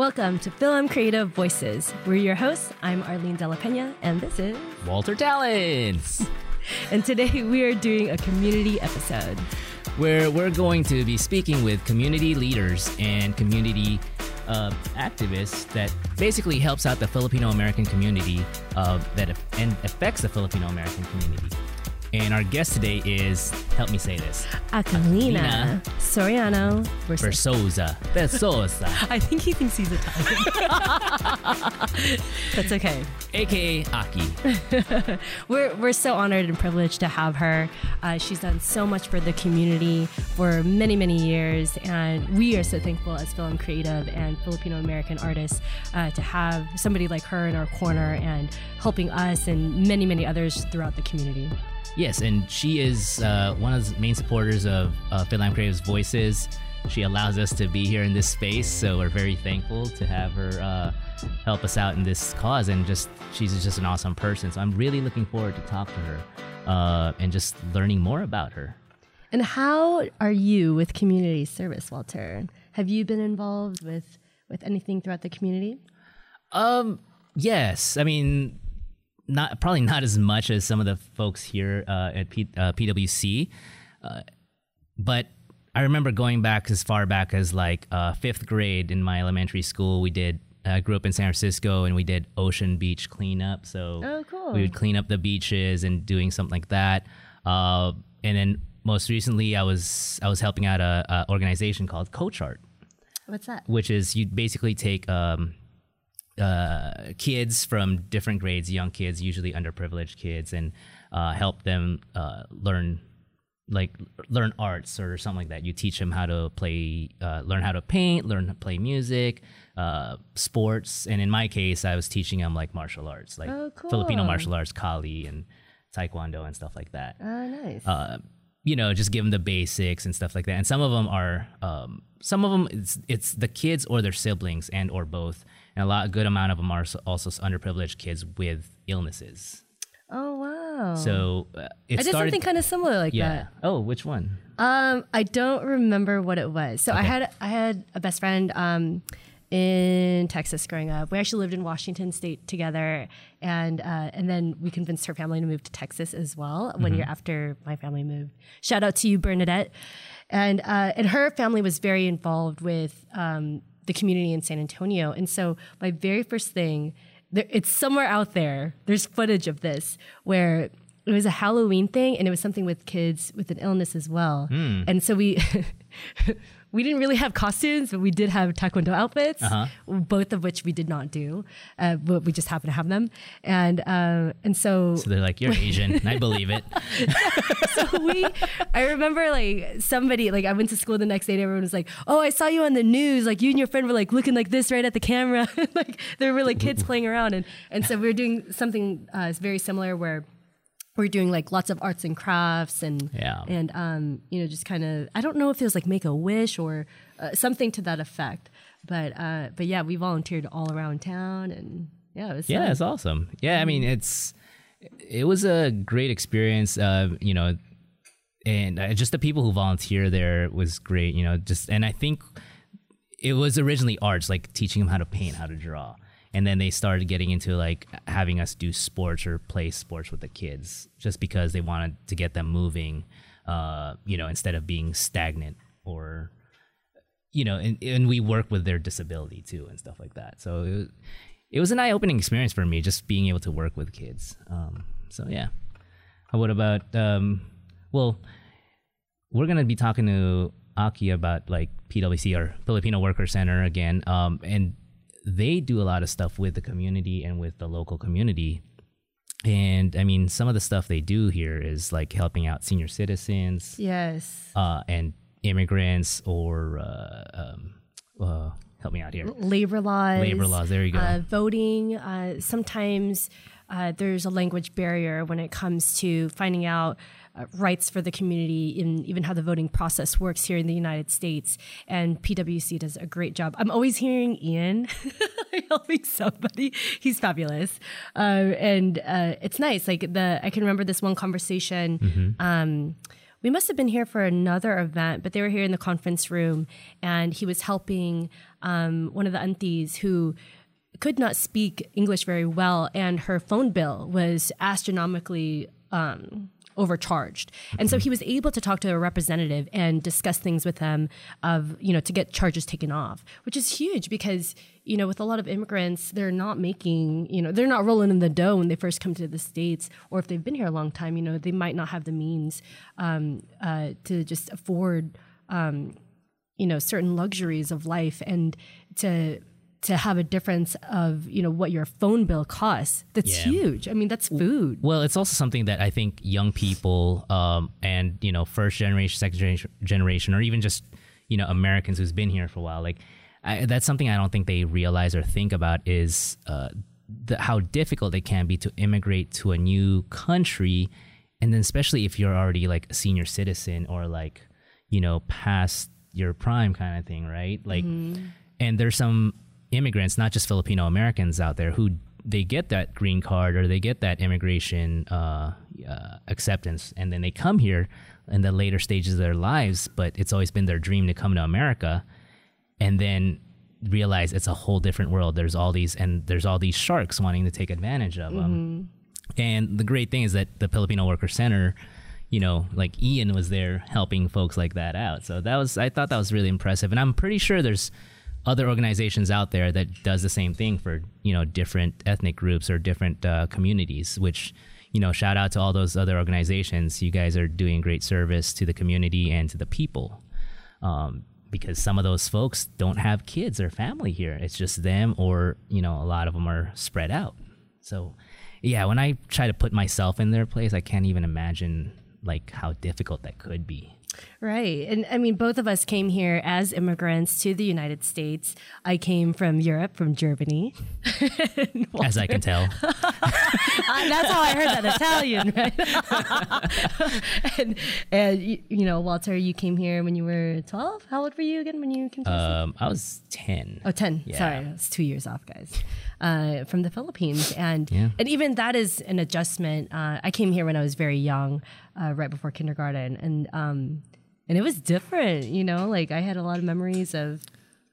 Welcome to FilAm Creative Voices. We're your hosts. I'm Arlyn Della Pena, and this is Walter Talents, and today we are doing a community episode. where we're going to be speaking with community leaders and community uh, activists that basically helps out the Filipino American community uh, that and affects the Filipino American community. And our guest today is, help me say this, Aquilina Soriano. Versoza. Versoza, I think he thinks he's Italian. That's okay. aka Aqui. We're, we're so honored and privileged to have her. Uh, she's done so much for the community for many, many years. And we are so thankful as FilAm Creative and Filipino American artists uh, to have somebody like her in our corner and helping us and many, many others throughout the community. Yes, and she is uh, one of the main supporters of uh, FilAm Creative's Voices. She allows us to be here in this space, so we're very thankful to have her uh, help us out in this cause. And just she's just an awesome person. So I'm really looking forward to talk to her uh, and just learning more about her. And how are you with community service, Walter? Have you been involved with, with anything throughout the community? Um, yes, I mean, not probably not as much as some of the folks here uh, at P, uh, PWC, uh, but I remember going back as far back as like uh, fifth grade in my elementary school. We did. I grew up in San Francisco, and we did ocean beach cleanup. So Oh, cool. we would clean up the beaches and doing something like that. Uh, and then most recently, I was I was helping out a, a organization called Coach Art What's that? which is you basically take um, uh, kids from different grades, young kids, usually underprivileged kids, and uh, help them uh, learn like learn arts or something like that. You teach them how to play, uh, learn how to paint, learn to play music, uh, sports, and in my case, I was teaching them like martial arts, like Oh, cool. Filipino martial arts, Kali and Taekwondo and stuff like that Oh, nice. uh, you know, just give them the basics and stuff like that. And some of them are, um, some of them it's, it's the kids or their siblings and or both. And a lot, a good amount of them are also underprivileged kids with illnesses. oh, wow. So uh, it I did started. something kind of similar like yeah. that. Oh, which one? Um, I don't remember what it was. So I had I had a best friend um, in Texas growing up. We actually lived in Washington State together, and uh, and then we convinced her family to move to Texas as well. One year after my family moved. Shout out to you, Bernadette, and uh, and her family was very involved with um, the community in San Antonio. And so my very first thing, there, it's somewhere out there. There's footage of this where it was a Halloween thing, and it was something with kids with an illness as well. Hmm. And so we we didn't really have costumes, but we did have taekwondo outfits, both of which we did not do, uh, but we just happened to have them. And uh, and so So they're like, you're Asian. and I believe it. so we I remember like somebody like I went to school the next day and everyone was like, Oh, I saw you on the news. Like you and your friend were like looking like this right at the camera. like there were like kids playing around and and so we were doing something uh, very similar where we're doing like lots of arts and crafts and Yeah. and um you know just kind of I don't know if it was like make a wish or uh, something to that effect. But uh but yeah, we volunteered all around town and yeah, it was Yeah, fun. it's awesome. Yeah, I mean, it's it was a great experience. Uh, you know, and uh, just the people who volunteer there was great. You know, just and I think it was originally arts, like teaching them how to paint, how to draw, and then they started getting into like having us do sports or play sports with the kids, just because they wanted to get them moving. Uh, you know, instead of being stagnant or you know, and, and we work with their disability too and stuff like that. So it was, it was an eye-opening experience for me, just being able to work with kids. Um, so yeah. Uh, What about? Um, well, we're gonna be talking to Aqui about like PWC or Filipino Worker Center again, um, and they do a lot of stuff with the community and with the local community. And I mean, some of the stuff they do here is like helping out senior citizens Yes. uh, and immigrants or uh, um, uh, help me out here. labor laws. Labor laws, there you go. Uh, voting. Uh, sometimes uh, there's a language barrier when it comes to finding out uh, rights for the community in even how the voting process works here in the United States. And PWC does a great job. I'm always hearing Ian helping somebody. He's fabulous, uh, and uh, it's nice. Like the I can remember this one conversation. Um, we must have been here for another event, but they were here in the conference room, and he was helping um, one of the aunties who could not speak English very well, and her phone bill was astronomically um, overcharged. And so he was able to talk to a representative and discuss things with them of, you know, to get charges taken off, which is huge because, you know, with a lot of immigrants, they're not making, you know, they're not rolling in the dough when they first come to the States, or if they've been here a long time, you know, they might not have the means um, uh, to just afford, um, you know, certain luxuries of life and to to have a difference of you know what your phone bill costs. That's Yeah. huge. I mean that's food. Well, it's also something that I think young people um, and you know first generation, second generation, or even just you know Americans who's been here for a while, like I, that's something I don't think they realize or think about is uh, the, how difficult it can be to immigrate to a new country, and then especially if you're already like a senior citizen or like you know past your prime kind of thing, right? Like, and there's some immigrants, not just Filipino Americans out there who they get that green card or they get that immigration uh, uh, acceptance, and then they come here in the later stages of their lives. But it's always been their dream to come to America, and then realize it's a whole different world. There's all these and there's all these sharks wanting to take advantage of them. And the great thing is that the Filipino Worker Center, you know, like Ian was there helping folks like that out. So that was I thought that was really impressive. And I'm pretty sure there's other organizations out there that does the same thing for you know different ethnic groups or different uh, communities. Which you know, shout out to all those other organizations. You guys are doing great service to the community and to the people. Um, because some of those folks don't have kids or family here. It's just them, or you know, a lot of them are spread out. So, yeah, when I try to put myself in their place, I can't even imagine like how difficult that could be. Right. And I mean, both of us came here as immigrants to the United States. I came from Europe, from Germany. As I can tell, Uh, that's how I heard that Italian, right? and, and you, know, Walter, you came here when you were 12. How old were you again when you came to um, I was ten. Oh, 10. Yeah. Sorry, it's two years off, guys. Uh, from the Philippines. And Yeah. and even that is an adjustment. Uh, I came here when I was very young, uh, right before kindergarten. And um, and it was different, you know, like I had a lot of memories of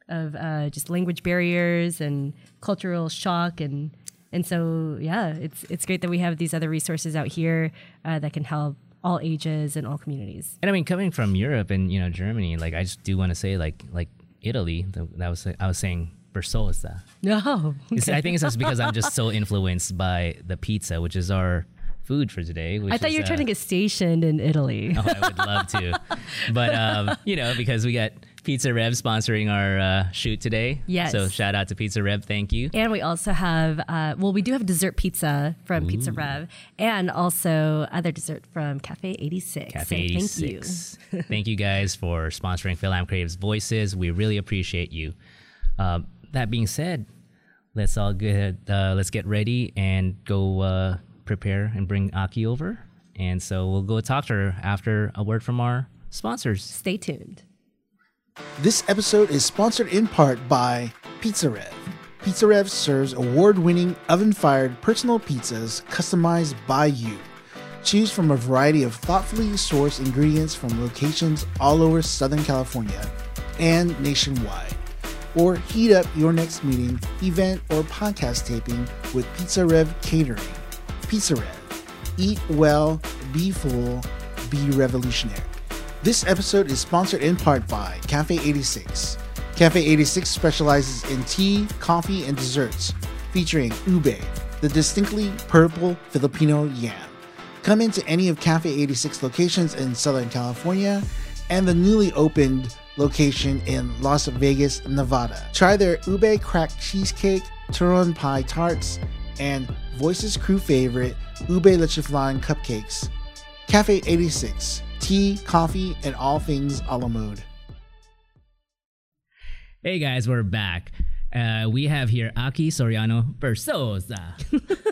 of uh, just language barriers and cultural shock and and so yeah, it's it's great that we have these other resources out here uh, that can help all ages and all communities. And I mean, coming from Europe and you know Germany, like I just do want to say, like like Italy, th- that was I was saying Versoza. No, It's- I think it's just because I'm just so influenced by the pizza, which is our food for today. Which I thought is, you were uh, trying to get stationed in Italy. Oh, I would love to. But, um, you know, because we got Pizza Rev sponsoring our uh, shoot today. Yes. So shout out to Pizza Rev. Thank you. And we also have, uh, well, we do have dessert pizza from Pizza Rev, and also other dessert from Cafe 86. Cafe So 86. Thank you guys for sponsoring FilAm Creative's Voices. We really appreciate you. Um, that being said, let's all get uh, let's get ready and go uh, prepare and bring Aqui over. And so we'll go talk to her after a word from our sponsors. Stay tuned. This episode is sponsored in part by Pizza Rev. Pizza Rev serves award winning oven fired personal pizzas customized by you. Choose from a variety of thoughtfully sourced ingredients from locations all over Southern California and nationwide. Or heat up your next meeting, event, or podcast taping with Pizza Rev Catering. Pizza Rev. Eat well, be full, be revolutionary. This episode is sponsored in part by Cafe 86. Cafe 86 specializes in tea, coffee, and desserts, featuring ube, the distinctly purple Filipino yam. Come into any of Cafe 86 locations in Southern California and the newly opened location in Las Vegas, Nevada. Try their ube crack cheesecake, turon pie tarts, and Voices crew favorite ube leche flan cupcakes. Cafe 86, tea, coffee, and all things a la mode. Hey guys, we're back. Uh, we have here Aqui Soriano Versoza.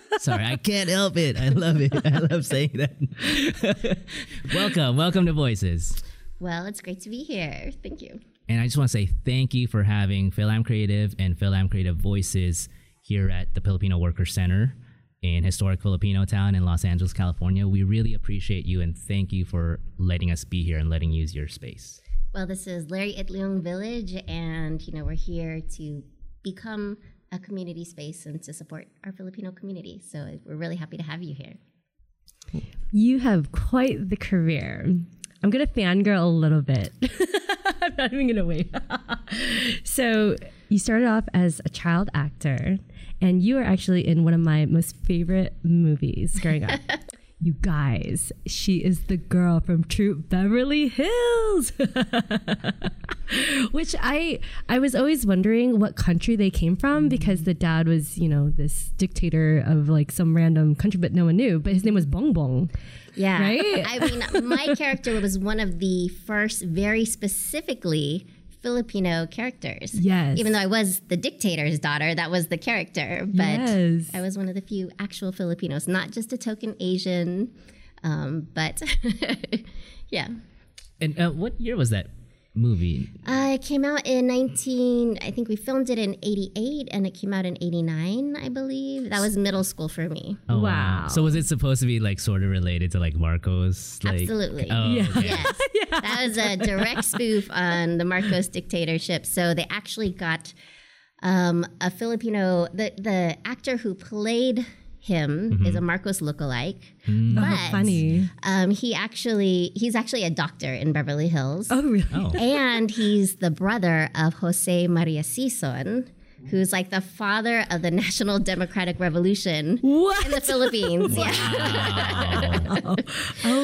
Sorry, I can't help it. I love it. I love saying that. welcome, welcome to Voices. Well, it's great to be here. Thank you. And I just want to say thank you for having FilAm Creative and FilAm Creative Voices here at the Filipino Worker Center in historic Filipino town in Los Angeles, California. We really appreciate you and thank you for letting us be here and letting use your space. Well, this is Larry Itliong Village, and you know we're here to become a community space and to support our Filipino community. So we're really happy to have you here. You have quite the career. I'm gonna fangirl a little bit. I'm not even gonna wait. so you started off as a child actor, and you are actually in one of my most favorite movies growing up. you guys, she is the girl from Troop Beverly Hills. Which I I was always wondering what country they came from mm. because the dad was, you know, this dictator of like some random country, but no one knew. But his name was Bong Bong. Yeah. Right? I mean, my character was one of the first very specifically Filipino characters. Yes. Even though I was the dictator's daughter, that was the character. But Yes. I was one of the few actual Filipinos, not just a token Asian. Um, but yeah. And uh, what year was that movie? Uh, it came out in 19, I think we filmed it in 88 and it came out in 89, I believe. That was middle school for me. Oh, Wow. So was it supposed to be like sort of related to like Marcos? Like, Absolutely. Oh, Yeah. okay. Yes. That was a direct spoof on the Marcos dictatorship. So they actually got um, a Filipino, the, the actor who played him is a Marcos lookalike. But Oh, funny. Um, he actually, he's actually a doctor in Beverly Hills. Oh, really? Oh. And he's the brother of Jose Maria Sison, who's like the father of the National Democratic Revolution What? in the Philippines. Yeah. Oh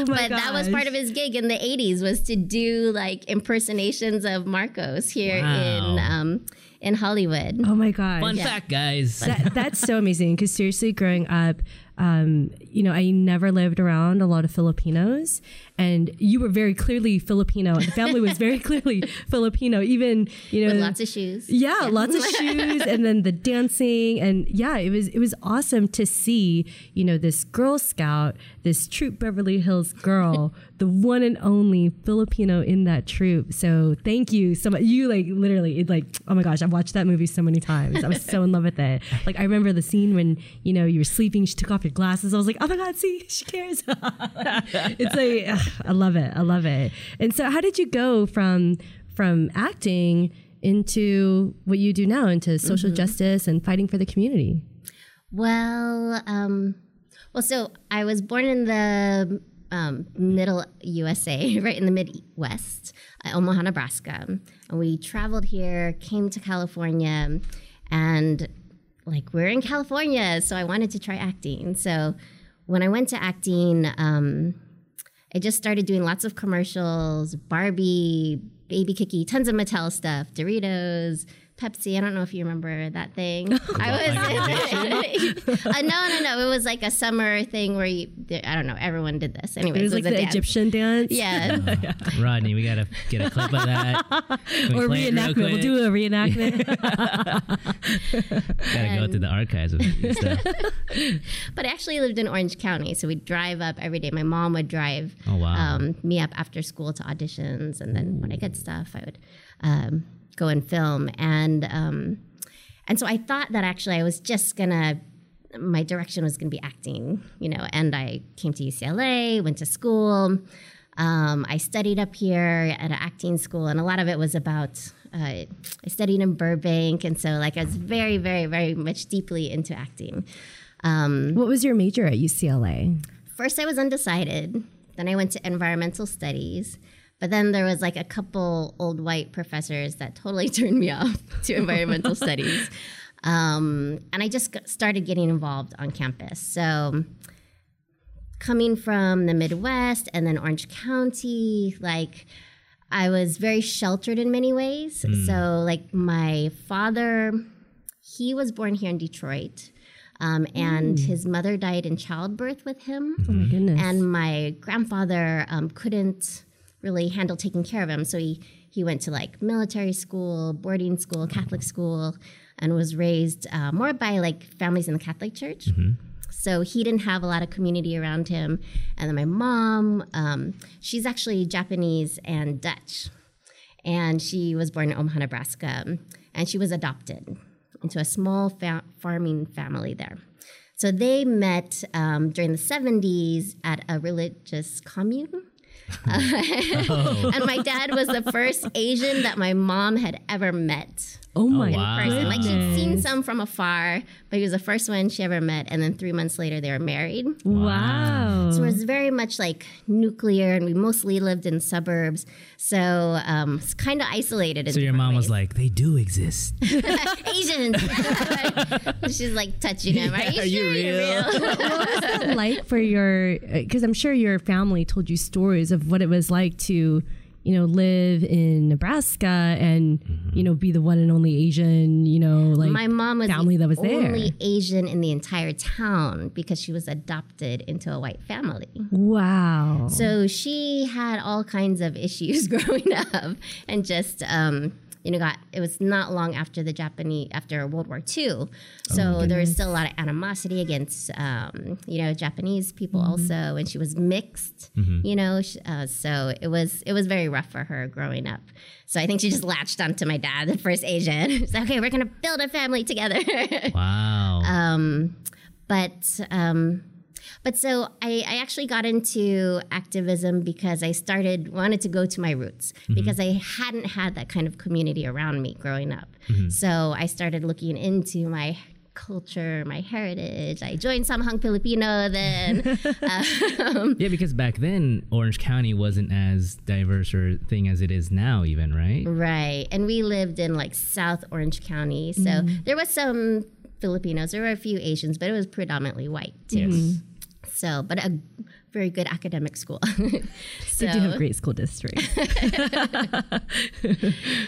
my god. but that was part of his gig in the 80s was to do like impersonations of Marcos here Wow. in um, in Hollywood. Oh my god. Fun fact, guys. That, that's so amazing because seriously, growing up, um, you know, I never lived around a lot of Filipinos, and you were very clearly Filipino. The family was very clearly Filipino. Even you know, With lots of shoes. yeah, lots of shoes, and then the dancing, and yeah, it was it was awesome to see you know this Girl Scout, this troop Beverly Hills girl, the one and only Filipino in that troop. So thank you so much. You like literally, it like oh my gosh, I've watched that movie so many times. I was so in love with it. Like I remember the scene when you know you were sleeping, she took off your glasses. I was like, oh my god, see, she cares. it's like I love it, I love it. And so, how did you go from from acting? into what you do now, into social justice and fighting for the community? Well, um, well, so I was born in the um, middle USA, right in the Midwest, uh, Omaha, Nebraska. And we traveled here, came to California, and like we're in California, so I wanted to try acting. So when I went to acting, um, I just started doing lots of commercials, Barbie, Baby Cookie, tons of Mattel stuff, Doritos, Pepsi. I don't know if you remember that thing. I was uh, no, no, no. It was like a summer thing where you, I don't know. Everyone did this. Anyways, It was like a the dance. Egyptian dance. Yeah, Rodney, we gotta get a clip of that. Can Or play reenactment. We'll do a reenactment. Gotta go through the archives of stuff. but I actually lived in Orange County, so we'd drive up every day. My mom would drive Oh, wow. um, me up after school to auditions, and then when I get stuff, I would um, go and film. And um, and so I thought that actually I was just gonna my direction was gonna be acting, you know. And I came to UCLA, went to school. Um, I studied up here at an acting school, and a lot of it was about. Uh, I studied in Burbank, and so like I was very, very, very much deeply into acting. Um, what was your major at UCLA? first I was undecided. Then I went to environmental studies. But then there was like a couple old white professors that totally turned me off to environmental studies. Um, and I just got, started getting involved on campus. So coming from the Midwest and then Orange County, like I was very sheltered in many ways. So like my father, he was born here in Detroit. Um, and his mother died in childbirth with him. Oh my goodness. And my grandfather um, couldn't really handle taking care of him. So he, he went to like military school, boarding school, Catholic school, and was raised uh, more by like families in the Catholic Church. So he didn't have a lot of community around him. And then my mom, um, she's actually Japanese and Dutch. And she was born in Omaha, Nebraska. And she was adopted into a small fa- farming family there. So they met um, during the 70s at a religious commune. And my dad was the first Asian that my mom had ever met Oh my wow. person. Like she'd seen some from afar, but he was the first one she ever met. And then three months later, they were married. Wow. So it was very much like nuclear, and we mostly lived in suburbs. So um, it's kind of isolated. In So your different mom was like, they do exist. Asians. She's like touching him. Are you Are you sure you're real? real? what was that like for your because i'm sure your family told you stories of what it was like to you know live in nebraska and you know be the one and only asian you know like My mom was family the that was there. only Asian in the entire town because she was adopted into a white family. wow So she had all kinds of issues growing up and just um, you know got it was not long after the Japanese after World War II. So there was still a lot of animosity against um, you know Japanese people also and she was mixed, you know, uh, so it was it was very rough for her growing up. So I think she just latched onto my dad, the first Asian. Like, okay, we're gonna build a family together. Wow. Um, but um, but so I, I actually got into activism because I started wanted to go to my roots mm-hmm. because I hadn't had that kind of community around me growing up. Mm-hmm. So I started looking into my culture, my heritage. I joined Samahang Pilipino then. um, yeah, because back then Orange County wasn't as diverse or thing as it is now, even right? Right. And we lived in like South Orange County. So mm-hmm. there was some Filipinos, there were a few Asians, but it was predominantly white too. Yes. So, but a very good academic school. so, they do have great school district.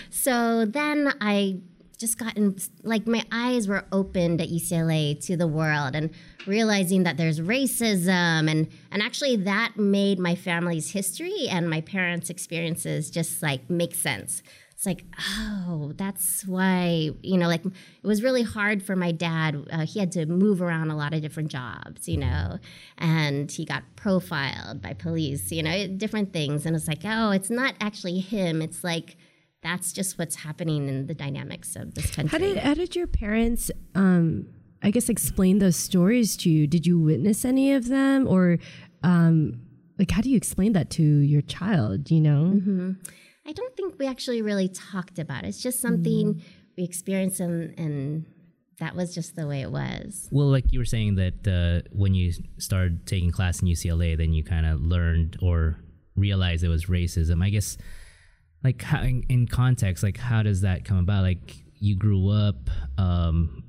so then I just gotten like my eyes were opened at UCLA to the world and realizing that there's racism and and actually that made my family's history and my parents' experiences just like make sense. It's like, oh, that's why, you know, like it was really hard for my dad. Uh, he had to move around a lot of different jobs, you know, and he got profiled by police, you know, different things. And it's like, oh, it's not actually him. It's like, that's just what's happening in the dynamics of this country. how did how did your parents um i guess explain those stories to you did you witness any of them or um like how do you explain that to your child you know I don't think we actually really talked about it. It's just something we experienced and, and that was just the way it was. Well, like you were saying that uh, when you started taking class in UCLA, then you kind of learned or realized it was racism. I guess, like how, in, in context, like how does that come about? Like you grew up. Um,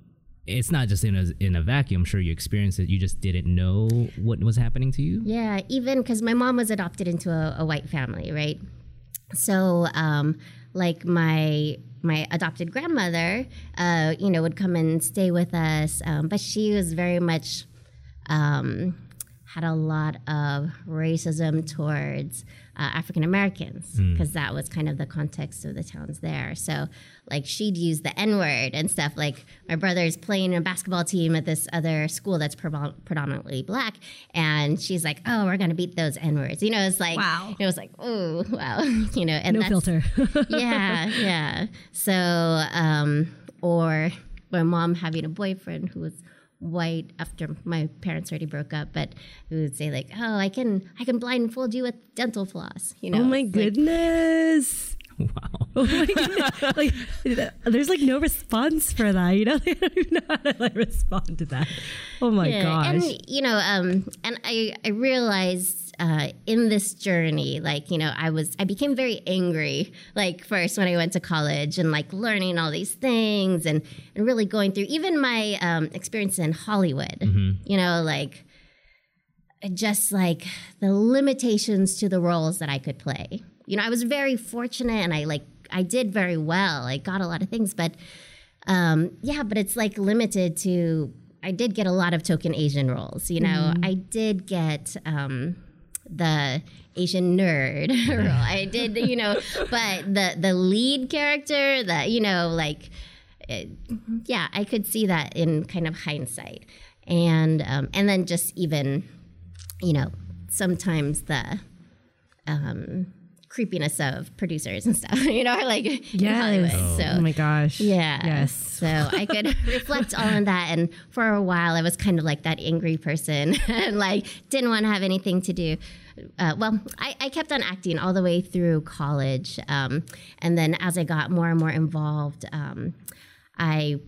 it's not just in a in a vacuum. I'm sure you experienced it. You just didn't know what was happening to you. Yeah, even because my mom was adopted into a, a white family, right? So, um, like my my adopted grandmother, uh, you know, would come and stay with us, um, but she was very much um, had a lot of racism towards uh, African Americans because that was kind of the context of the towns there. So, like, she'd use the N word and stuff. Like, my brother's playing a basketball team at this other school that's predom- predominantly black, and she's like, "Oh, we're gonna beat those N words." You know, it's like, Wow. it was like, "Oh, wow," you know, and no that's, filter yeah, yeah. So, um, or my mom having a boyfriend who was white after my parents already broke up, but who would say like, "Oh, I can, I can blindfold you with dental floss." You know? oh my It's like, goodness Wow. Oh my goodness. like there's like no response for that. You know, I don't even know how to like respond to that. Oh my Yeah, gosh. And you know, um, and I I realized uh, in this journey, like you know, I was I became very angry. Like first when I went to college and like learning all these things and and really going through even my um, experience in Hollywood. You know, like just like the limitations to the roles that I could play. You know, I was very fortunate and I like I did very well. I got a lot of things, but um, yeah, but it's like limited to. I did get a lot of token Asian roles. You know, I did get um, the Asian nerd role. I did, you know, but the the lead character, that you know, like, it, yeah, I could see that in kind of hindsight, and um, and then just even, you know, sometimes the um, creepiness of producers and stuff, you know, like in Yes. Hollywood. Oh. So oh my gosh. yeah. Yes. So I could reflect all on that. And for a while, I was kind of like that angry person and like didn't want to have anything to do. Uh, well, I, I kept on acting all the way through college. Um, and then as I got more and more involved, um, I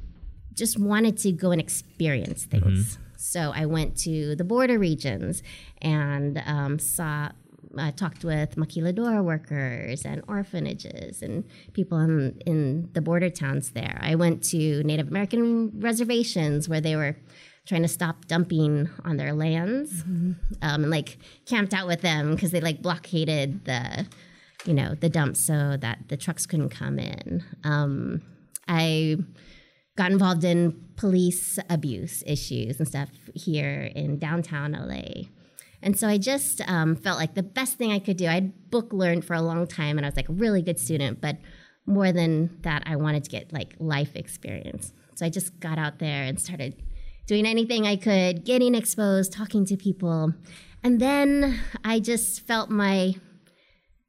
just wanted to go and experience things. So I went to the border regions and um, saw, uh, talked with maquiladora workers and orphanages and people in, in the border towns there. I went to Native American reservations where they were trying to stop dumping on their lands um, and like camped out with them because they like blockaded the you know the dumps so that the trucks couldn't come in. Um, i got involved in police abuse issues and stuff here in downtown la and so i just um, felt like the best thing i could do i'd book learned for a long time and i was like a really good student but more than that i wanted to get like life experience. So i just got out there and started doing anything I could, getting exposed, talking to people. And then I just felt my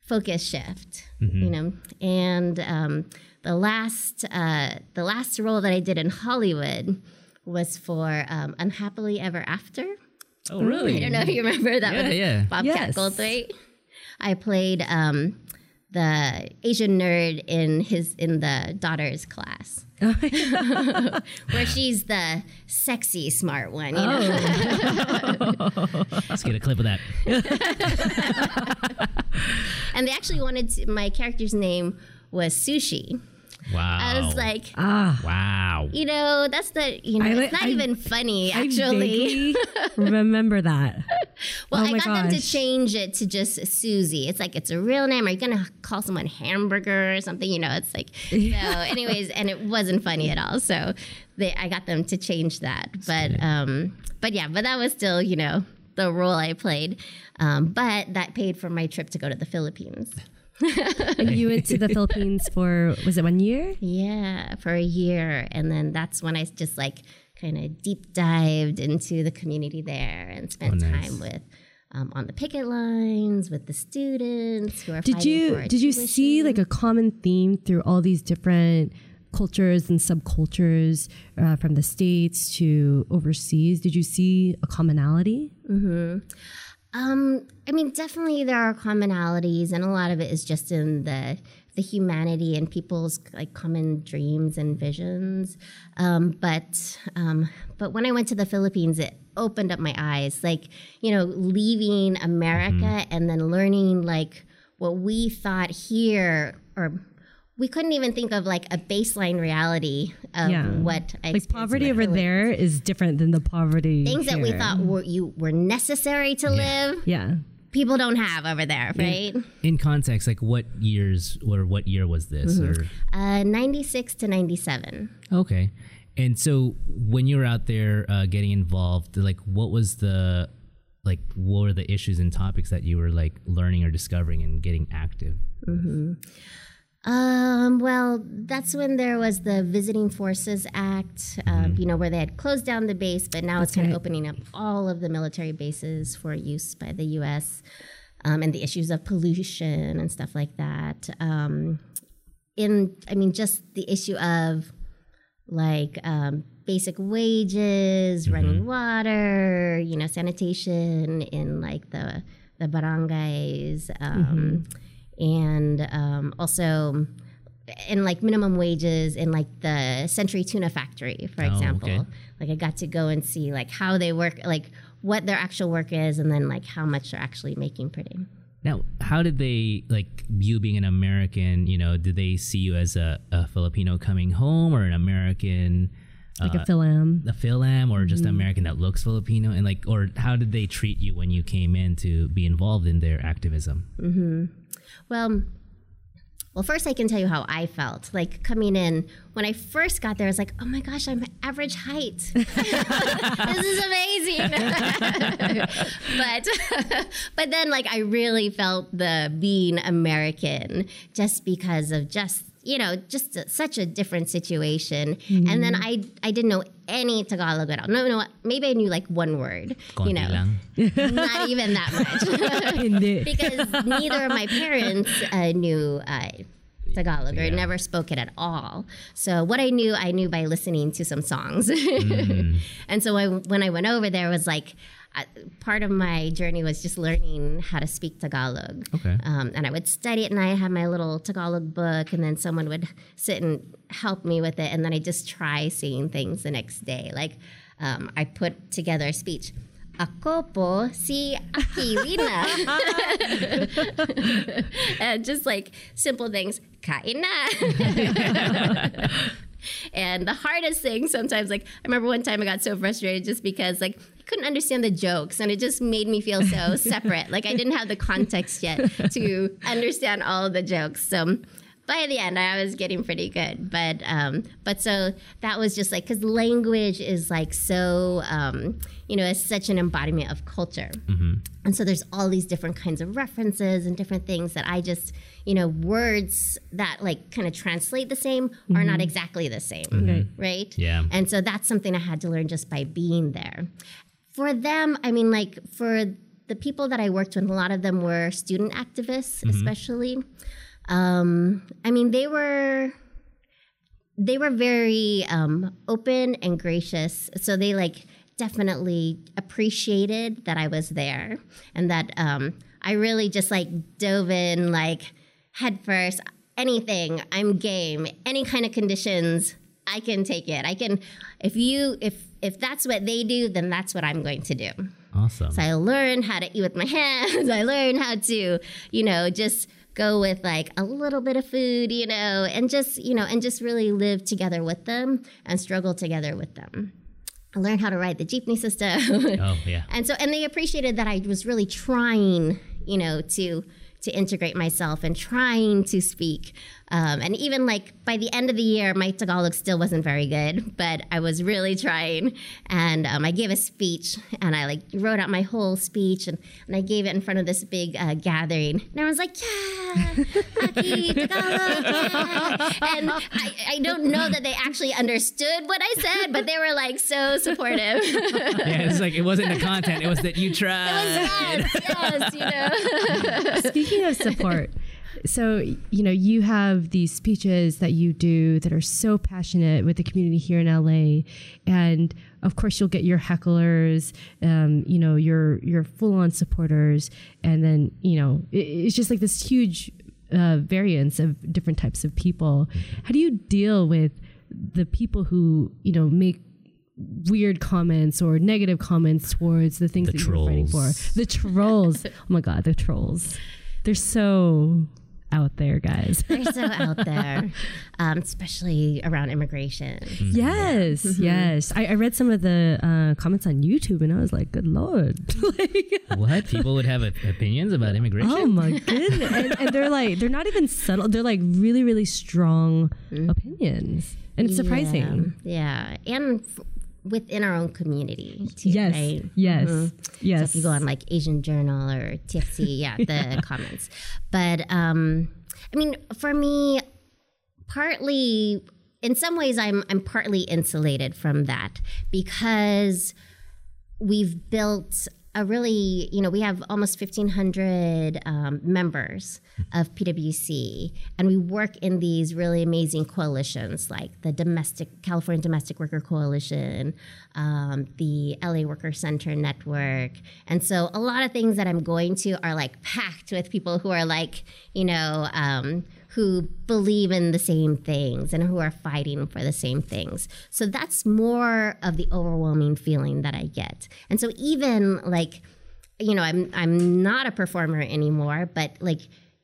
focus shift, you know. And um, the last uh, the last role that I did in Hollywood was for um, Unhappily Ever After. Oh, really? I don't know if you remember that Yeah, with yeah. Bobcat Yes. Goldthwait. I played um, the Asian nerd in his in the daughter's class. Where she's the sexy smart one, you know. Oh. Let's get a clip of that. And they actually wanted to, my character's name was Sushi. Wow. I was like, Ah. wow. you know, that's the you know, I it's not I- even funny I actually. remember that. Well, Oh I my got them to change it to just Susie. It's like it's a real name. Are you gonna call someone hamburger or something? You know, it's like so. Anyways, and it wasn't funny at all. So they, I got them to change that. But um, but yeah, but that was still you know the role I played. Um, but that paid for my trip to go to the Philippines. And you went to the Philippines for was it one year? Yeah, for a year, and then that's when I just like kind of deep dived into the community there and spent Oh, nice. time with. Um, on the picket lines with the students who are Did you did you see like a common theme through all these different cultures and subcultures uh, from the states to overseas? Did you see a commonality? Um, I mean, definitely there are commonalities, and a lot of it is just in the the humanity and people's like common dreams and visions. Um, but um, but when I went to the Philippines, it opened up my eyes. Like you know, leaving America and then learning like what we thought here or. We couldn't even think of like a baseline reality of Yeah. what I Like poverty over there is different than the poverty Things that we thought were you were necessary to live Yeah. people don't have over there, right? In context, like what years or what year was this? Mm-hmm. Or Uh, 96 to 97. okay. And so when you were out there uh, getting involved, like what was the like what were the issues and topics that you were like learning or discovering and getting active? Um, well, that's when there was the Visiting Forces Act, um, you know, where they had closed down the base, but now it's kind right. of opening up all of the military bases for use by the U.S. Um, and the issues of pollution and stuff like that. Um, in, I mean, just the issue of like um, basic wages, running water, you know, sanitation in like the the barangays, um, and um, also in like minimum wages in like the Century Tuna Factory, for Oh, example. okay. Like I got to go and see like how they work, like what their actual work is, and then like how much they're actually making per day. Now, how did they like you being an American? You know, did they see you as a, a Filipino coming home or an American? Like uh, a FilAm. a FilAm or Mm-hmm. just an American that looks Filipino and like or how did they treat you when you came in to be involved in their activism? Well, well, first I can tell you how I felt. Like coming in when I first got there, I was like, "Oh my gosh, I'm average height. this is amazing." but but then like I really felt the being American just because of just you know, just a, such a different situation. And then I I didn't know any Tagalog at all. No, no, maybe I knew like one word. Konti you know, lang. not even that much. Because neither of my parents uh, knew uh, Tagalog or never spoke it at all. So what I knew, I knew by listening to some songs. and so I, when I went over there, was like part of my journey was just learning how to speak Tagalog. Okay. Um, and I would study it, and I had my little Tagalog book, and then someone would sit and help me with it, and then I just try saying things the next day. Like um, I put together a speech. Ako po si Aquilina. and just like simple things, kain na. and the hardest thing sometimes, like I remember one time I got so frustrated just because like couldn't understand the jokes and it just made me feel so separate. Like I didn't have the context yet to understand all of the jokes. So by the end, I was getting pretty good. But um, but so that was just like because language is like so um, you know it's such an embodiment of culture. And so there's all these different kinds of references and different things that I just, you know, words that like kind of translate the same are not exactly the same, Right. right? Yeah. And so that's something I had to learn just by being there. For them, I mean, like for the people that I worked with, a lot of them were student activists, especially. Um, I mean, they were they were very um, open and gracious. So they like definitely appreciated that I was there and that um, I really just like dove in like head first. Anything, I'm game. Any kind of conditions, I can take it. I can. If you if if that's what they do, then that's what I'm going to do. Awesome. So I learned how to eat with my hands. I learned how to, you know, just go with like a little bit of food, you know, and just, you know, and just really live together with them and struggle together with them. I learned how to ride the jeepney system. oh yeah. and so and they appreciated that I was really trying, you know, to to integrate myself and trying to speak. Um, and even like by the end of the year, my Tagalog still wasn't very good, but I was really trying. And um, I gave a speech and I like wrote out my whole speech and, and I gave it in front of this big uh, gathering. And everyone's like, yeah, Aqui, Tagalog, yeah. And I, I don't know that they actually understood what I said, but they were like so supportive. Yeah, it's like it wasn't the content; it was that you tried. yes, yes, you know. Speaking of support, so you know you have these speeches that you do that are so passionate with the community here in LA, and of course you'll get your hecklers, um, you know your your full on supporters, and then you know it, it's just like this huge uh, variance of different types of people. How do you deal with the people who you know make weird comments or negative comments towards the things The that you're fighting for. The trolls. oh my god, the trolls. They're so out there, guys. They're so out there, um, especially around immigration. yes, yes. I, I read some of the uh, comments on YouTube and I was like, good lord. like, What people would have opinions about immigration? oh my goodness. And, and they're like, they're not even subtle. They're like really, really strong opinions. And it's surprising. Yeah, yeah. and f- within our own community too. Yes. right? Yes. So Yes. if you go on like Asian Journal or TFC, yeah, the comments. But um, I mean, for me, partly, in some ways, I'm I'm partly insulated from that because we've built a really, you know, we have almost 1,500 um, members of PWC, and we work in these really amazing coalitions like the Domestic California Domestic Worker Coalition, um, the LA Worker Center Network, and so a lot of things that I'm going to are like packed with people who are like, you know. Um, who believe in the same things and who are fighting for the same things. So that's more of the overwhelming feeling that I get. And so even like you know, I'm I'm not a performer anymore, but like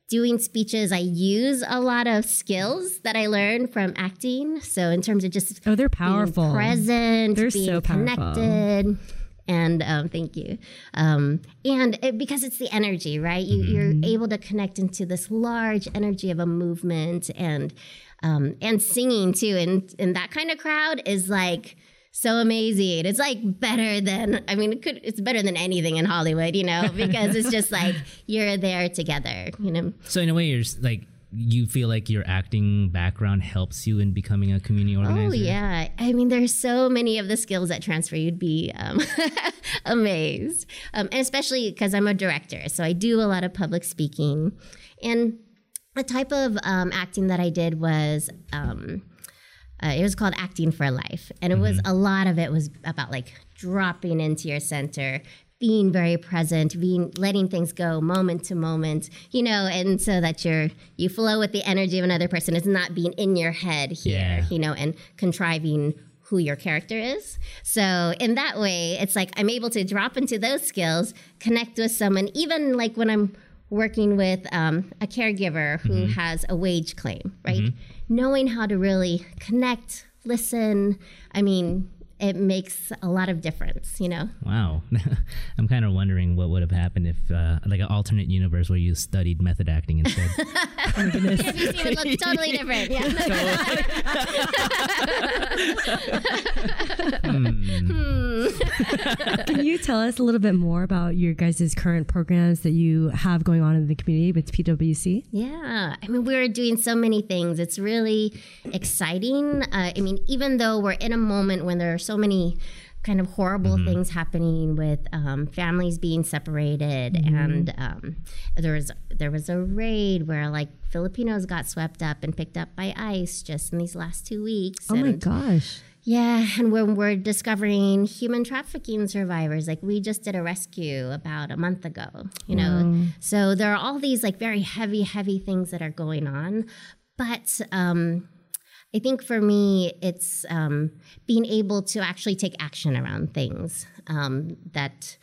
doing speeches, I use a lot of skills that I learned from acting. So in terms of just Oh, they're being powerful. present, They're being so powerful. connected. And um, thank you. Um, and it, because it's the energy, right? You, You're able to connect into this large energy of a movement and um, and singing too. And and that kind of crowd is like so amazing. It's like better than I mean, it could it's better than anything in Hollywood, you know, because it's just like you're there together, you know. So in a way, you're like you feel like your acting background helps you in becoming a community organizer? Oh yeah, I mean, there's so many of the skills that transfer. You'd be um, amazed, um, and especially because I'm a director, so I do a lot of public speaking, and the type of um, acting that I did was. Um, uh, it was called acting for life and it was a lot of it was about like dropping into your center being very present being letting things go moment to moment you know and so that you're you flow with the energy of another person. It's not being in your head here Yeah. you know and contriving who your character is. So in that way it's like i'm able to drop into those skills connect with someone even like when i'm working with um, a caregiver who has a wage claim right? Knowing how to really connect listen. I mean it makes a lot of difference you know Wow. I'm kind of wondering what would have happened if, uh, like, an alternate universe where you studied method acting instead. it would look totally different yeah Can you tell us a little bit more about your guys' current programs that you have going on in the community with PWC? Yeah, I mean, we're doing so many things. It's really exciting. Uh, I mean, even though we're in a moment when there are so many kind of horrible things happening with um, families being separated, and um, there was there was a raid where like Filipinos got swept up and picked up by ICE just in these last two weeks. Oh my gosh. Yeah, and when we're discovering human trafficking survivors, like we just did a rescue about a month ago, you know. So there are all these like very heavy, heavy things that are going on. But um, I think for me, it's um, being able to actually take action around things um, that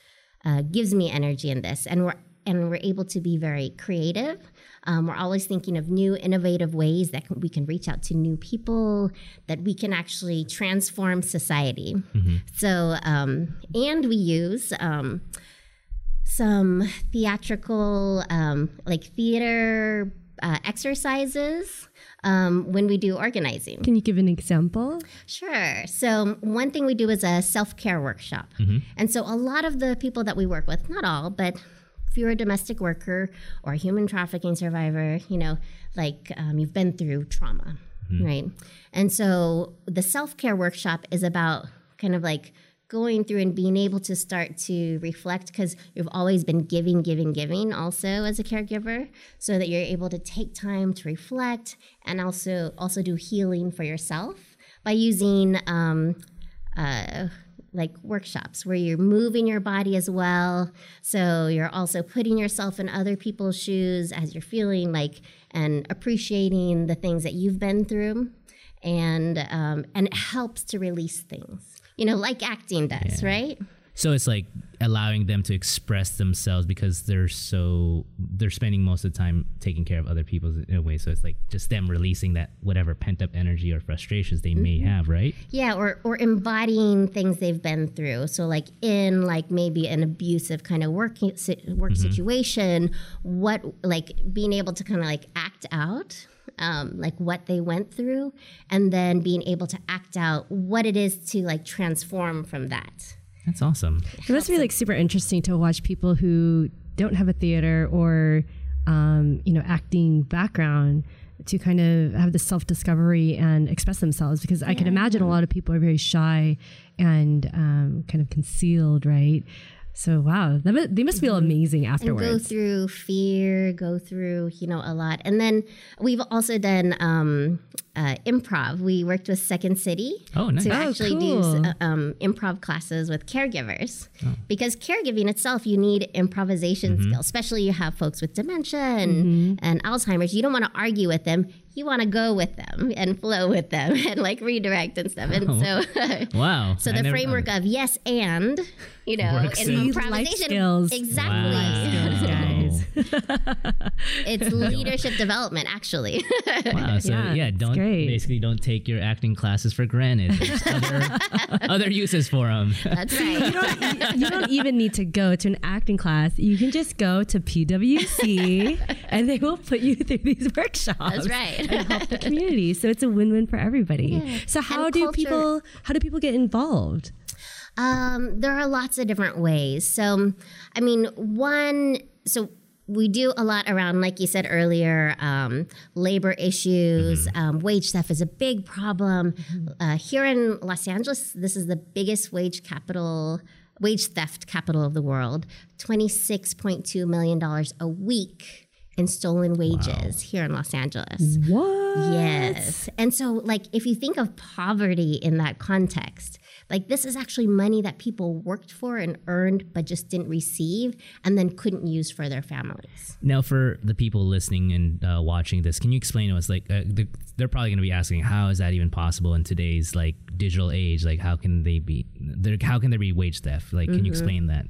uh, gives me energy in this, and we're and we're able to be very creative. Um, we're always thinking of new, innovative ways that can, we can reach out to new people, that we can actually transform society. So, um, and we use um, some theatrical, um, like theater uh, exercises um, when we do organizing. Can you give an example? Sure. So, one thing we do is a self care workshop. And so, a lot of the people that we work with, not all, but if you're a domestic worker or a human trafficking survivor, you know, like um, you've been through trauma, right? And so, the self care workshop is about kind of like going through and being able to start to reflect because you've always been giving, giving, giving also as a caregiver, so that you're able to take time to reflect and also also do healing for yourself by using um, uh, like workshops where you're moving your body as well. So you're also putting yourself in other people's shoes as you're feeling like and appreciating the things that you've been through, and um, and it helps to release things. You know, like acting does, right? So it's like allowing them to express themselves because they're so they're spending most of the time taking care of other people in a way. So it's like just them releasing that whatever pent up energy or frustrations they may have, right? Yeah, or or embodying things they've been through. So like in like maybe an abusive kind of work work situation, what like being able to kind of like act out um, like what they went through, and then being able to act out what it is to like transform from that. That's awesome. It must be like super interesting to watch people who don't have a theater or, um, you know, acting background to kind of have the self discovery and express themselves because I can imagine a lot of people are very shy and um, kind of concealed, right? So wow, that, they must feel amazing and go through fear, go through you know a lot, and then we've also done um, uh, improv. We worked with Second City Oh, nice. to Oh, actually do uh, um, improv classes with caregivers Oh. because caregiving itself you need improvisation Mm-hmm. skills, especially you have folks with dementia and, and Alzheimer's. You don't want to argue with them. You want to go with them and flow with them and like redirect and stuff. And so. Wow. So the never- framework of yes and, you know, Works in in- Life improvisation. skills. Exactly. Wow. Guys. it's leadership development, actually. Wow. So Yeah, yeah, don't basically don't take your acting classes for granted. There's other other uses for them. That's right. you don't even need to go to an acting class. You can just go to PWC and they will put you through these workshops. That's right. And help the community. So it's a win-win for everybody. So how And do culture- people how do people get involved? Um, there are lots of different ways. So, I mean, one, so we do a lot around, like you said earlier, um, labor issues. Um, wage theft is a big problem. Uh, here in Los Angeles, this is the biggest wage capital, wage theft capital of the world. $26.2 million a week in stolen wages here in Los Angeles. What? Yes. And so, like, if you think of poverty in that context, like, this is actually money that people worked for and earned, but just didn't receive and then couldn't use for their families. Now, for the people listening and uh, watching this, can you explain to us? Like, uh, they're, they're probably going to be asking, how is that even possible in today's like digital age? Like, how can they be? There, how can there be wage theft? Like, can you explain that?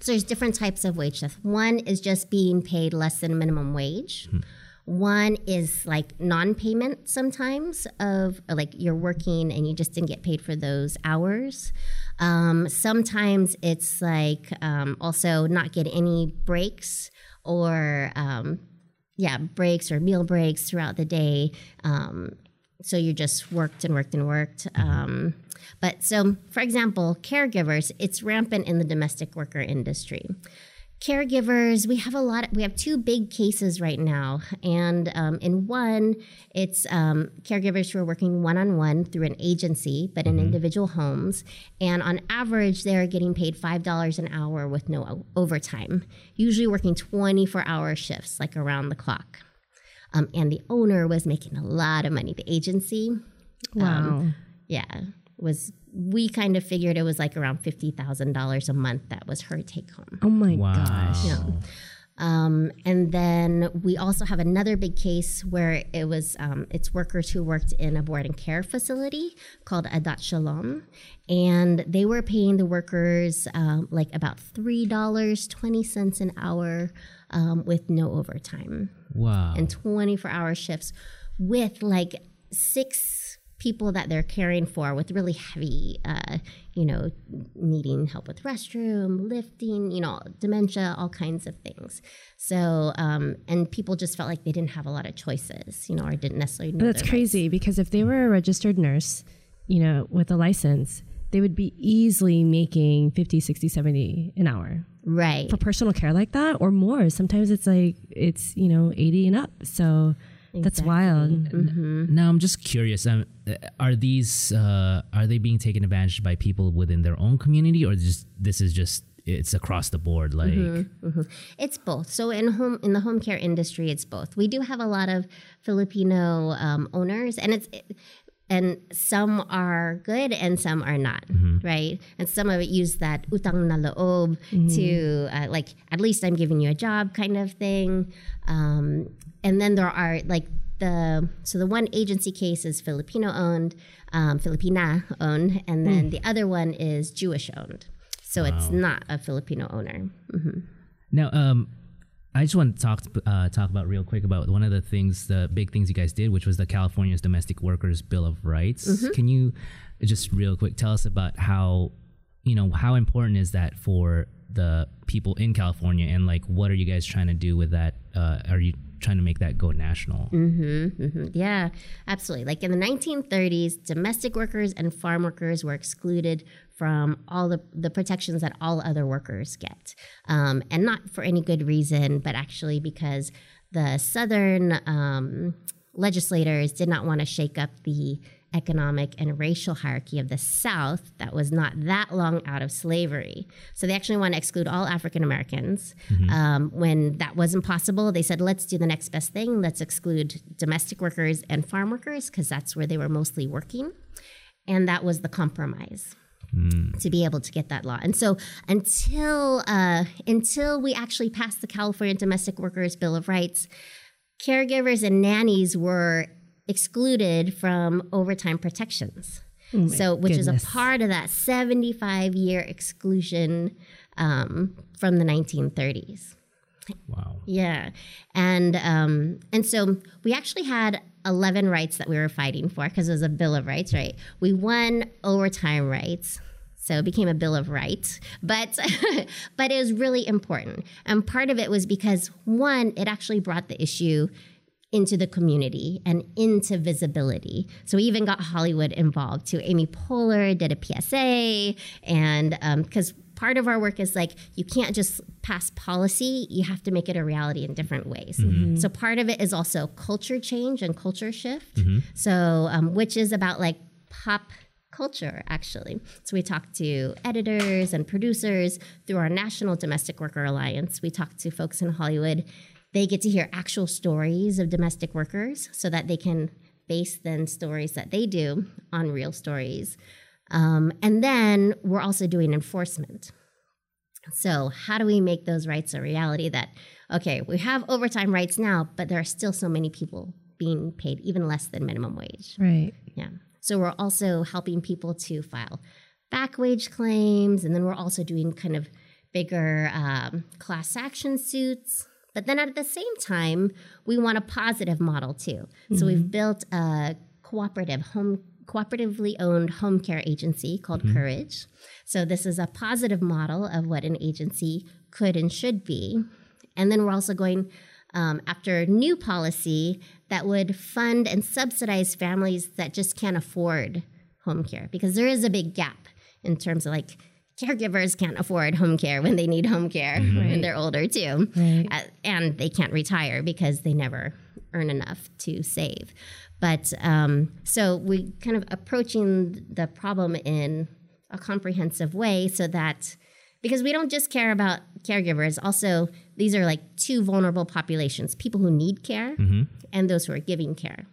So there's different types of wage theft. One is just being paid less than minimum wage. One is like non-payment sometimes of like you're working and you just didn't get paid for those hours. Um, sometimes it's like um, also not get any breaks or um, yeah breaks or meal breaks throughout the day. Um, so you just worked and worked and worked. Um, but so, for example, caregivers, it's rampant in the domestic worker industry. Caregivers, we have a lot. Of, we have two big cases right now, and um, in one, it's um, caregivers who are working one on one through an agency, but in individual homes, and on average, they're getting paid five dollars an hour with no overtime. Usually, working twenty four hour shifts, like around the clock. Um, and the owner was making a lot of money. The agency, Wow. yeah, was we kind of figured it was like around fifty thousand dollars a month. That was her take home. oh my Wow. gosh. Um, and then we also have another big case where it was um, it's workers who worked in a board and care facility called Adat Shalom, and they were paying the workers um, like about three dollars twenty cents an hour um, with no overtime Wow. and 24 hour shifts with like six people that they're caring for with really heavy, uh, you know, needing help with restroom, lifting, you know, dementia, all kinds of things. So, um, and people just felt like they didn't have a lot of choices, you know, or didn't necessarily know. But that's crazy because if they were a registered nurse, you know, with a license, they would be easily making 50, 60, 70 an hour. Right. For personal care like that or more. Sometimes it's like, it's, you know, 80 and up. So that's wild. Now I'm just curious. Um, uh, are these uh, are they being taken advantage by people within their own community, or just this is just it's across the board? Like, It's both. So in home in the home care industry, it's both. We do have a lot of Filipino um, owners, and it's and some are good and some are not, right? And some of it use that utang na loob to uh, like at least I'm giving you a job kind of thing. Um, and then there are like the so the one agency case is Filipino owned, um, Filipina owned, and then the other one is Jewish owned. So it's not a Filipino owner. Now, um, I just want to talk uh, talk about real quick about one of the things, the big things you guys did, which was the California's Domestic Workers Bill of Rights. Mm-hmm. Can you just real quick tell us about how you know how important is that for the people in California, and like what are you guys trying to do with that? Uh, are you trying to make that go national? Yeah, absolutely. Like in the 1930s, domestic workers and farm workers were excluded from all the, the protections that all other workers get. Um, and not for any good reason, but actually because the Southern um, legislators did not want to shake up the economic and racial hierarchy of the South that was not that long out of slavery. So they actually want to exclude all African Americans. Um, when that wasn't possible, they said, let's do the next best thing. Let's exclude domestic workers and farm workers because that's where they were mostly working. And that was the compromise to be able to get that law. And so until uh, until we actually passed the California Domestic Workers Bill of Rights, caregivers and nannies were excluded from overtime protections. so, which is a part of that 75 year exclusion um, from the 1930s. Wow. Yeah, and um, and so we actually had eleven rights that we were fighting for because it was a Bill of Rights, right? We won overtime rights, so it became a Bill of Rights, but but it was really important, and part of it was because one, it actually brought the issue into the community and into visibility. So we even got Hollywood involved too. Amy Poehler did a PSA, and um, because part of our work is like you can't just pass policy, you have to make it a reality in different ways. Mm-hmm. Mm-hmm. So part of it is also culture change and culture shift. Mm-hmm. So, um, which is about like pop culture, actually. So we talk to editors and producers through our National Domestic Worker Alliance. We talk to folks in Hollywood. They get to hear actual stories of domestic workers so that they can base then stories that they do on real stories. Um, and then we're also doing enforcement. So, how do we make those rights a reality that, okay, we have overtime rights now, but there are still so many people being paid even less than minimum wage? Right. Yeah. So we're also helping people to file back wage claims, and then we're also doing kind of bigger um, class action suits. But then at the same time, we want a positive model too. So we've built a cooperative home cooperatively owned home care agency called Courage. So this is a positive model of what an agency could and should be. And then we're also going um, after new policy that would fund and subsidize families that just can't afford home care because there is a big gap in terms of like caregivers can't afford home care when they need home care when they're older too. Right. Uh, and they can't retire because they never earn enough to save. But um, so we kind of approaching the problem in a comprehensive way so that because we don't just care about caregivers also these are like two vulnerable populations people who need care and those who are giving care.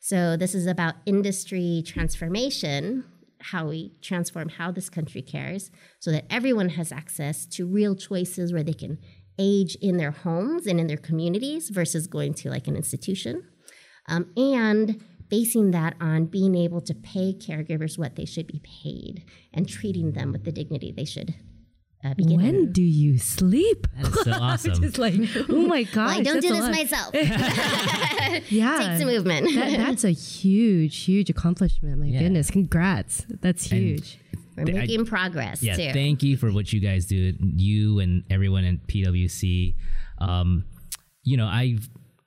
So this is about industry transformation how we transform how this country cares so that everyone has access to real choices where they can age in their homes and in their communities versus going to like an institution. Um, and basing that on being able to pay caregivers what they should be paid and treating them with the dignity they should uh, be. When do you sleep? That is so awesome. It's like, oh my gosh. I don't do this lot. myself. Yeah. Takes a movement. That, that's a huge, huge accomplishment. My Yeah. goodness. Congrats. That's huge. We're I- making progress yeah, too. thank you for what you guys do, you and everyone in PWC. Um, you know, I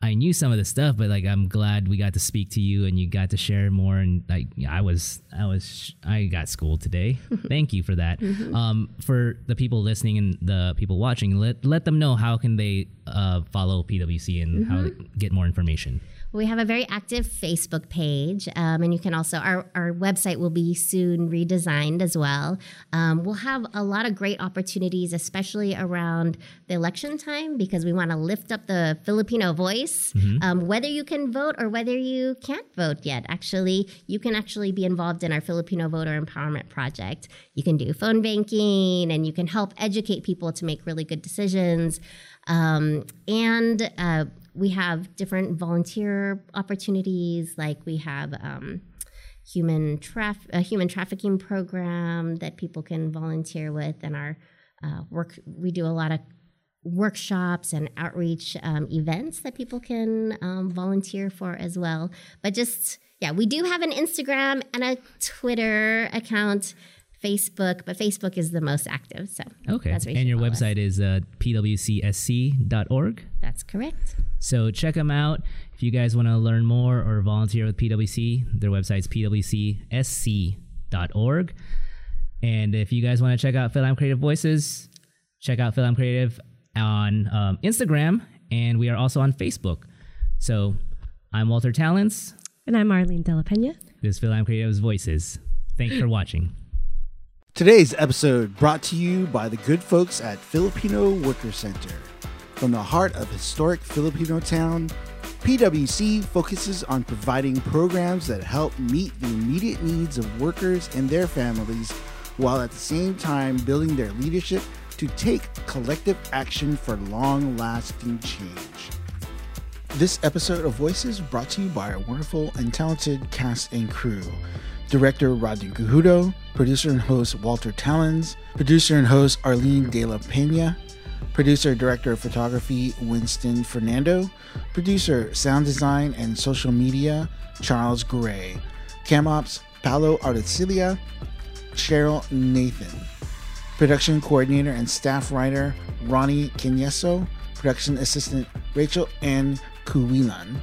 I knew some of the stuff, but like I'm glad we got to speak to you and you got to share more. And like I was I was I got schooled today. thank you for that. Um, for the people listening and the people watching, let let them know how can they uh, follow PWC and how to get more information. We have a very active Facebook page, um, and you can also our our website will be soon redesigned as well. Um, we'll have a lot of great opportunities, especially around the election time, because we want to lift up the Filipino voice. Um, whether you can vote or whether you can't vote yet, actually, you can actually be involved in our Filipino Voter Empowerment Project. You can do phone banking, and you can help educate people to make really good decisions. Um, and uh, we have different volunteer opportunities, like we have um, human traf- a human trafficking program that people can volunteer with, and our uh, work. We do a lot of workshops and outreach um, events that people can um, volunteer for as well. But just yeah, we do have an Instagram and a Twitter account. Facebook, but Facebook is the most active. So Okay. that's where you and your follow us. website is uh, pwcsc.org. That's correct. So check them out. If you guys want to learn more or volunteer with PWC, their website's pwcsc.org. And if you guys want to check out FilAm Creative Voices, check out FilAm Creative on um, Instagram, and we are also on Facebook. So I'm Walter Talens. And I'm Arlyn Della Pena. This is FilAm Creative's Voices. Thanks for watching. Today's episode brought to you by the good folks at Pilipino Worker Center. From the heart of historic Filipino town, PWC focuses on providing programs that help meet the immediate needs of workers and their families while at the same time building their leadership to take collective action for long lasting change. This episode of Voices brought to you by our wonderful and talented cast and crew. Director Rodney Guhudo, producer and host Walter Talens, producer and host Arlyn De La Pena, producer director of photography Winston Fernando, producer sound design and social media Charles Gray, cam ops Paolo Artesilia, Cheryl Nathan, production coordinator and staff writer Ronnie Kenyeso, production assistant Rachel N. Kuwilan,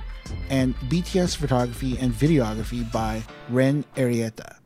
and BTS photography and videography by Ren Arieta.